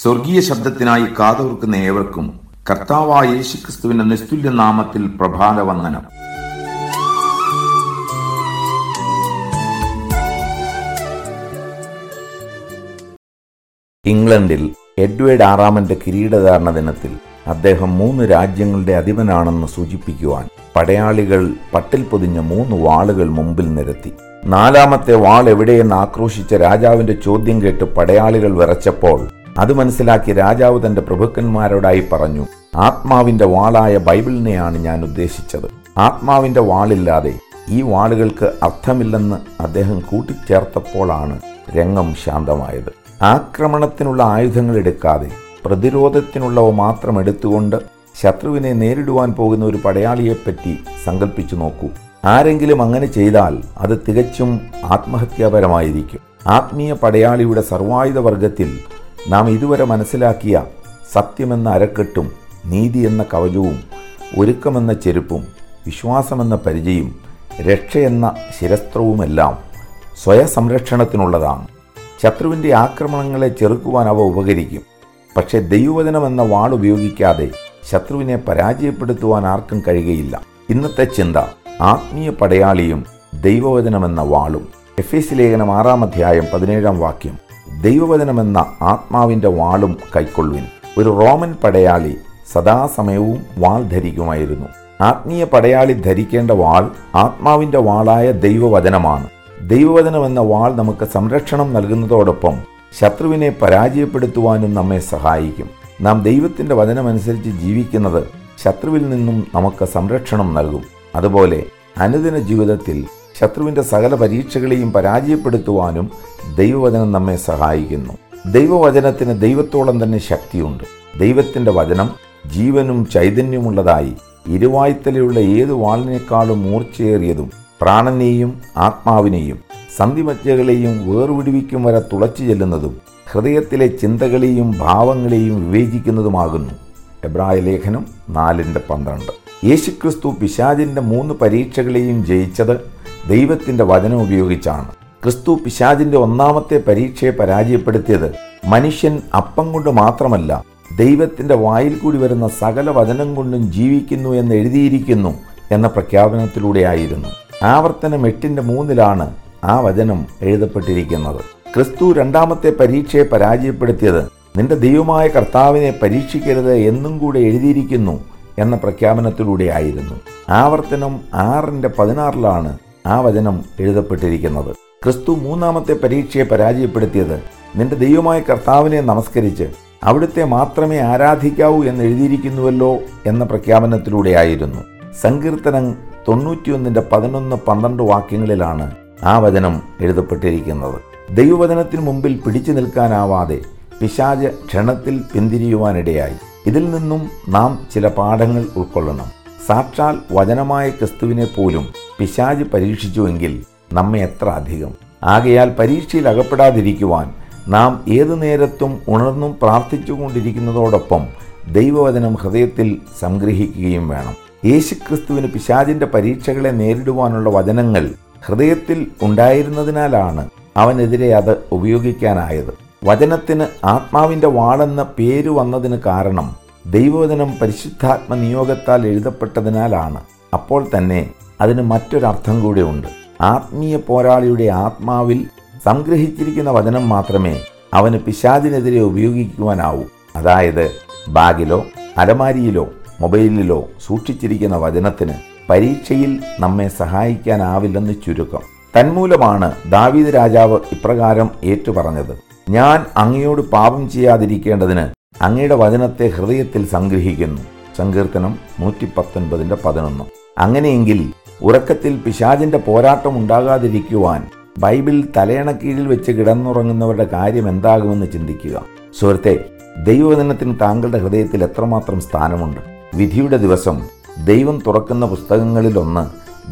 സ്വർഗീയ ശബ്ദത്തിനായി കാതോർക്കുന്ന ഏവർക്കും കർത്താവായ യേശുക്രിസ്തുവിന്റെ നിസ്തുല്യ നാമത്തിൽ പ്രഭാത വന്ദനം ഇംഗ്ലണ്ടിൽ എഡ്വേർഡ് ആറാമന്റെ കിരീടധാരണ ദിനത്തിൽ അദ്ദേഹം മൂന്ന് രാജ്യങ്ങളുടെ അധിപനാണെന്ന് സൂചിപ്പിക്കുവാൻ പടയാളികൾ പട്ടിൽ പൊതിഞ്ഞ മൂന്ന് വാളുകൾ മുമ്പിൽ നിരത്തി. നാലാമത്തെ വാൾ എവിടെയെന്ന് ആക്രോശിച്ച രാജാവിന്റെ ചോദ്യം കേട്ട് പടയാളികൾ വിറച്ചപ്പോൾ അത് മനസ്സിലാക്കി രാജാവ് തന്റെ പ്രഭുക്കന്മാരോടായി പറഞ്ഞു ആത്മാവിന്റെ വാളായ ബൈബിളിനെയാണ് ഞാൻ ഉദ്ദേശിച്ചത്. ആത്മാവിന്റെ വാളില്ലാതെ ഈ വാളുകൾക്ക് അർത്ഥമില്ലെന്ന് അദ്ദേഹം കൂട്ടിച്ചേർത്തപ്പോഴാണ് രംഗം ശാന്തമായത്. ആക്രമണത്തിനുള്ള ആയുധങ്ങൾ എടുക്കാതെ പ്രതിരോധത്തിനുള്ളവ മാത്രം എടുത്തുകൊണ്ട് ശത്രുവിനെ നേരിടുവാൻ പോകുന്ന ഒരു പടയാളിയെപ്പറ്റി സങ്കല്പിച്ചു നോക്കൂ. ആരെങ്കിലും അങ്ങനെ ചെയ്താൽ അത് തികച്ചും ആത്മഹത്യാപരമായിരിക്കും. ആത്മീയ പടയാളിയുടെ സർവായുധ വർഗത്തിൽ നാം ഇതുവരെ മനസ്സിലാക്കിയ സത്യമെന്ന അരക്കെട്ടും നീതി എന്ന കവചവും ഒരുക്കമെന്ന ചെരുപ്പും വിശ്വാസമെന്ന പരിചയം രക്ഷയെന്ന ശിരസ്ത്രവുമെല്ലാം സ്വയസംരക്ഷണത്തിനുള്ളതാണ്. ശത്രുവിന്റെ ആക്രമണങ്ങളെ ചെറുക്കുവാൻ അവ ഉപകരിക്കും. പക്ഷേ ദൈവവചനം എന്ന വാൾ ഉപയോഗിക്കാതെ ശത്രുവിനെ പരാജയപ്പെടുത്തുവാൻ ആർക്കും കഴിയുകയില്ല. ഇന്നത്തെ ചിന്ത ആത്മീയ പടയാളിയും ദൈവവചനമെന്ന വാളും. എഫ് എസ് ലേഖനം ആറാം അധ്യായം പതിനേഴാം വാക്യം. ദൈവവചനമെന്ന ആത്മാവിന്റെ വാളും കൈക്കൊള്ളുവിൻ. ഒരു റോമൻ പടയാളി സദാസമയവും വാൾ ധരിക്കുമായിരുന്നു. ആത്മീയ പടയാളി ധരിക്കേണ്ട വാൾ ആത്മാവിന്റെ വാളായ ദൈവവചനമാണ്. ദൈവവചനം എന്ന വാൾ നമുക്ക് സംരക്ഷണം നൽകുന്നതോടൊപ്പം ശത്രുവിനെ പരാജയപ്പെടുത്തുവാനും നമ്മെ സഹായിക്കും. നാം ദൈവത്തിന്റെ വചനമനുസരിച്ച് ജീവിക്കുന്നത് ശത്രുവിൽ നിന്നും നമുക്ക് സംരക്ഷണം നൽകും. അതുപോലെ അനുദിന ജീവിതത്തിൽ ശത്രുവിന്റെ സകല പരീക്ഷകളെയും പരാജയപ്പെടുത്തുവാനും ദൈവവചനം നമ്മെ സഹായിക്കുന്നു. ദൈവവചനത്തിന് ദൈവത്തോളം തന്നെ ശക്തിയുണ്ട്. ദൈവത്തിന്റെ വചനം ജീവനും ചൈതന്യമുള്ളതായി ഇരുവായ്ത്തലയുള്ള ഏത് വാളിനേക്കാളും മൂർച്ചയേറിയതും പ്രാണനെയും ആത്മാവിനെയും സന്ധിമജ്ജകളെയും വേർവിടുവിക്കും വരെ തുളച്ചു ചെല്ലുന്നതും ഹൃദയത്തിലെ ചിന്തകളെയും ഭാവങ്ങളെയും വിവേചിക്കുന്നതുമാകുന്നു. എബ്രായ ലേഖനം നാലിന്റെ പന്ത്രണ്ട്. യേശുക്രിസ്തു പിശാചിന്റെ മൂന്ന് പരീക്ഷകളെയും ജയിച്ചത് ദൈവത്തിന്റെ വചനം ഉപയോഗിച്ചാണ്. ക്രിസ്തു പിശാജിന്റെ ഒന്നാമത്തെ പരീക്ഷയെ പരാജയപ്പെടുത്തിയത് മനുഷ്യൻ അപ്പം കൊണ്ട് മാത്രമല്ല ദൈവത്തിന്റെ വായിൽ കൂടി വരുന്ന സകല വചനം കൊണ്ടും ജീവിക്കുന്നു എന്ന് എഴുതിയിരിക്കുന്നു എന്ന പ്രഖ്യാപനത്തിലൂടെയായിരുന്നു. ആവർത്തനം എട്ടിന്റെ മൂന്നിലാണ് ആ വചനം എഴുതപ്പെട്ടിരിക്കുന്നത്. ക്രിസ്തു രണ്ടാമത്തെ പരീക്ഷയെ പരാജയപ്പെടുത്തിയത് നിന്റെ ദൈവമായ കർത്താവിനെ പരീക്ഷിക്കരുത് എന്നും കൂടെ എഴുതിയിരിക്കുന്നു എന്ന പ്രഖ്യാപനത്തിലൂടെയായിരുന്നു. ആവർത്തനം ആറിന്റെ പതിനാറിലാണ് ആ വചനം എഴുതപ്പെട്ടിരിക്കുന്നത്. ക്രിസ്തു മൂന്നാമത്തെ പരീക്ഷയെ പരാജയപ്പെടുത്തിയത് നിന്റെ ദൈവമായ കർത്താവിനെ നമസ്കരിച്ച് അവിടുത്തെ മാത്രമേ ആരാധിക്കാവൂ എന്ന് എഴുതിയിരിക്കുന്നുവല്ലോ എന്ന പ്രഖ്യാപനത്തിലൂടെയായിരുന്നു സങ്കീർത്തനം തൊണ്ണൂറ്റിയൊന്നിന്റെ പതിനൊന്ന് പന്ത്രണ്ട് വാക്യങ്ങളിലാണ് ആ വചനം എഴുതപ്പെട്ടിരിക്കുന്നത്. ദൈവവചനത്തിന് മുമ്പിൽ പിടിച്ചു നിൽക്കാനാവാതെ പിശാജ് ക്ഷണത്തിൽ പിന്തിരിയുവാനിടയായി. ഇതിൽ നിന്നും നാം ചില പാഠങ്ങൾ ഉൾക്കൊള്ളണം. സാക്ഷാൽ വചനമായ ക്രിസ്തുവിനെ പോലും പിശാജ് പരീക്ഷിച്ചുവെങ്കിൽ നമ്മെ എത്ര അധികം. ആകയാൽ പരീക്ഷയിൽ അകപ്പെടാതിരിക്കുവാൻ നാം ഏതു നേരത്തും ഉണർന്നും പ്രാർത്ഥിച്ചുകൊണ്ടിരിക്കുന്നതോടൊപ്പം ദൈവവചനം ഹൃദയത്തിൽ സംഗ്രഹിക്കുകയും വേണം. യേശുക്രിസ്തുവിന് പിശാചിന്റെ പരീക്ഷകളെ നേരിടുവാനുള്ള വചനങ്ങൾ ഹൃദയത്തിൽ ഉണ്ടായിരുന്നതിനാലാണ് അവനെതിരെ അത് ഉപയോഗിക്കാനായത്. വചനത്തിന് ആത്മാവിന്റെ വാളെന്ന പേര് വന്നതിന് കാരണം ദൈവവചനം പരിശുദ്ധാത്മ നിയോഗത്താൽ എഴുതപ്പെട്ടതിനാലാണ്. അപ്പോൾ തന്നെ അതിന് മറ്റൊരർത്ഥം കൂടെയുണ്ട്. ആത്മീയ പോരാളിയുടെ ആത്മാവിൽ സംഗ്രഹിച്ചിരിക്കുന്ന വചനം മാത്രമേ അവന് പിശാദിനെതിരെ ഉപയോഗിക്കുവാനാവൂ. അതായത് ബാഗിലോ അലമാരിയിലോ മൊബൈലിലോ സൂക്ഷിച്ചിരിക്കുന്ന വചനത്തിന് പരീക്ഷയിൽ നമ്മെ സഹായിക്കാനാവില്ലെന്ന് ചുരുക്കം. തന്മൂലമാണ് ദാവീദ് രാജാവ് ഇപ്രകാരം ഏറ്റുപറഞ്ഞത്. ഞാൻ അങ്ങയോട് പാപം ചെയ്യാതിരിക്കേണ്ടതിന് അങ്ങയുടെ വചനത്തെ ഹൃദയത്തിൽ സംഗ്രഹിക്കുന്നു. സങ്കീർത്തനം നൂറ്റി പത്തൊൻപതിന്റെ പതിനൊന്ന്. അങ്ങനെയെങ്കിൽ ഉറക്കത്തിൽ പിശാചിന്റെ പോരാട്ടം ഉണ്ടാകാതിരിക്കുവാൻ ബൈബിൾ തലയണ കീഴിൽ വെച്ച് കിടന്നുറങ്ങുന്നവരുടെ കാര്യം എന്താകുമെന്ന് ചിന്തിക്കുക. സുഹൃത്തെ ദൈവവചനത്തിന് താങ്കളുടെ ഹൃദയത്തിൽ എത്രമാത്രം സ്ഥാനമുണ്ട്? വിധിയുടെ ദിവസം ദൈവം തുറക്കുന്ന പുസ്തകങ്ങളിലൊന്ന്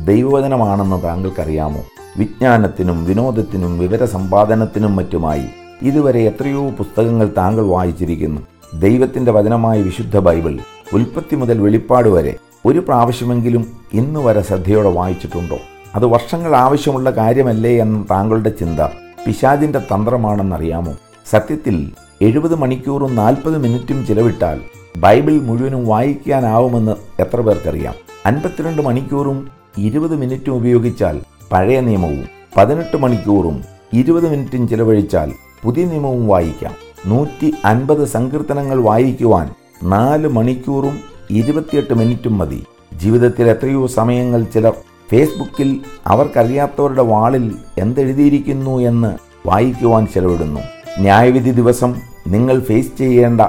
ദൈവവചനമാണെന്ന് താങ്കൾക്കറിയാമോ? വിജ്ഞാനത്തിനും വിനോദത്തിനും വിവരസമ്പാദനത്തിനും മറ്റുമായി ഇതുവരെ എത്രയോ പുസ്തകങ്ങൾ താങ്കൾ വായിച്ചിരിക്കുന്നു. ദൈവത്തിന്റെ വചനമായ വിശുദ്ധ ബൈബിൾ ഉൽപ്പത്തി മുതൽ വെളിപ്പാട് വരെ ഒരു പ്രാവശ്യമെങ്കിലും ഇന്ന് വരെ ശ്രദ്ധയോടെ വായിച്ചിട്ടുണ്ടോ? അത് വർഷങ്ങൾ ആവശ്യമുള്ള കാര്യമല്ലേ എന്ന താങ്കളുടെ ചിന്ത പിശാദിന്റെ തന്ത്രമാണെന്നറിയാമോ? സത്യത്തിൽ എഴുപത് മണിക്കൂറും നാൽപ്പത് മിനിറ്റും ചിലവിട്ടാൽ ബൈബിൾ മുഴുവനും വായിക്കാനാവുമെന്ന് എത്ര പേർക്കറിയാം? അൻപത്തിരണ്ട് മണിക്കൂറും ഇരുപത് മിനിറ്റും ഉപയോഗിച്ചാൽ പഴയ നിയമവും പതിനെട്ട് മണിക്കൂറും ഇരുപത് മിനിറ്റും ചിലവഴിച്ചാൽ പുതിയ നിയമവും വായിക്കാം. നൂറ്റി അൻപത് സങ്കീർത്തനങ്ങൾ വായിക്കുവാൻ നാല് മണിക്കൂറും ഇരുപത്തിയെട്ട് മിനിറ്റും മതി. ജീവിതത്തിൽ എത്രയോ സമയങ്ങൾ ചിലർ ഫേസ്ബുക്കിൽ അവർക്കറിയാത്തവരുടെ വാളിൽ എന്തെഴുതിയിരിക്കുന്നു എന്ന് വായിക്കുവാൻ ചെലവിടുന്നു. ന്യായവിധി ദിവസം നിങ്ങൾ ഫേസ് ചെയ്യേണ്ട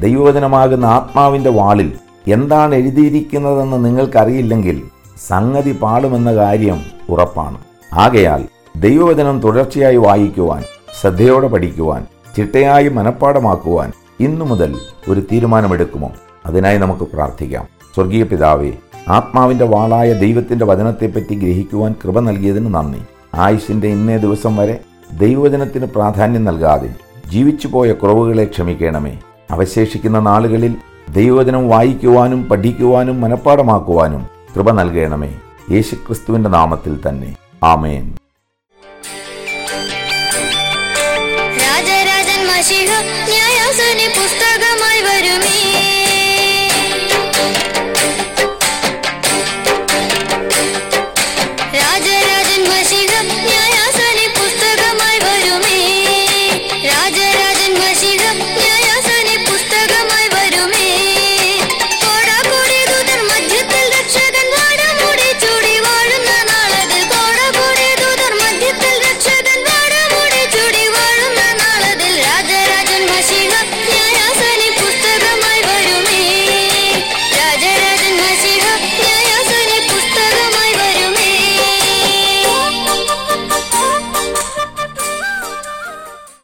ദൈവവചനമാകുന്ന ആത്മാവിന്റെ വാളിൽ എന്താണ് എഴുതിയിരിക്കുന്നതെന്ന് നിങ്ങൾക്കറിയില്ലെങ്കിൽ സംഗതി പാടുമെന്ന കാര്യം ഉറപ്പാണ്. ആകയാൽ ദൈവവചനം തുടർച്ചയായി വായിക്കുവാൻ ശ്രദ്ധയോടെ പഠിക്കുവാൻ ചിട്ടയായി മനഃപ്പാടമാക്കുവാൻ ഇന്നു മുതൽ ഒരു തീരുമാനമെടുക്കുമോ? അതിനായി നമുക്ക് പ്രാർത്ഥിക്കാം. സ്വർഗീയ പിതാവേ ആത്മാവിന്റെ വാളായ ദൈവത്തിന്റെ വചനത്തെപ്പറ്റി ഗ്രഹിക്കുവാൻ കൃപ നൽകിയതിന് നന്ദി. ആയുസിന്റെ ഇന്നേ ദിവസം വരെ ദൈവവചനത്തിന് പ്രാധാന്യം നൽകാതെ ജീവിച്ചുപോയ കുറവുകളെ ക്ഷമിക്കണമേ. അവശേഷിക്കുന്ന നാളുകളിൽ ദൈവവചനം വായിക്കുവാനും പഠിക്കുവാനും മനഃപ്പാടമാക്കുവാനും കൃപ നൽകണമേ. യേശുക്രിസ്തുവിന്റെ നാമത്തിൽ തന്നെ. ആമേൻ. പുസ്തകമായി വരുമേ.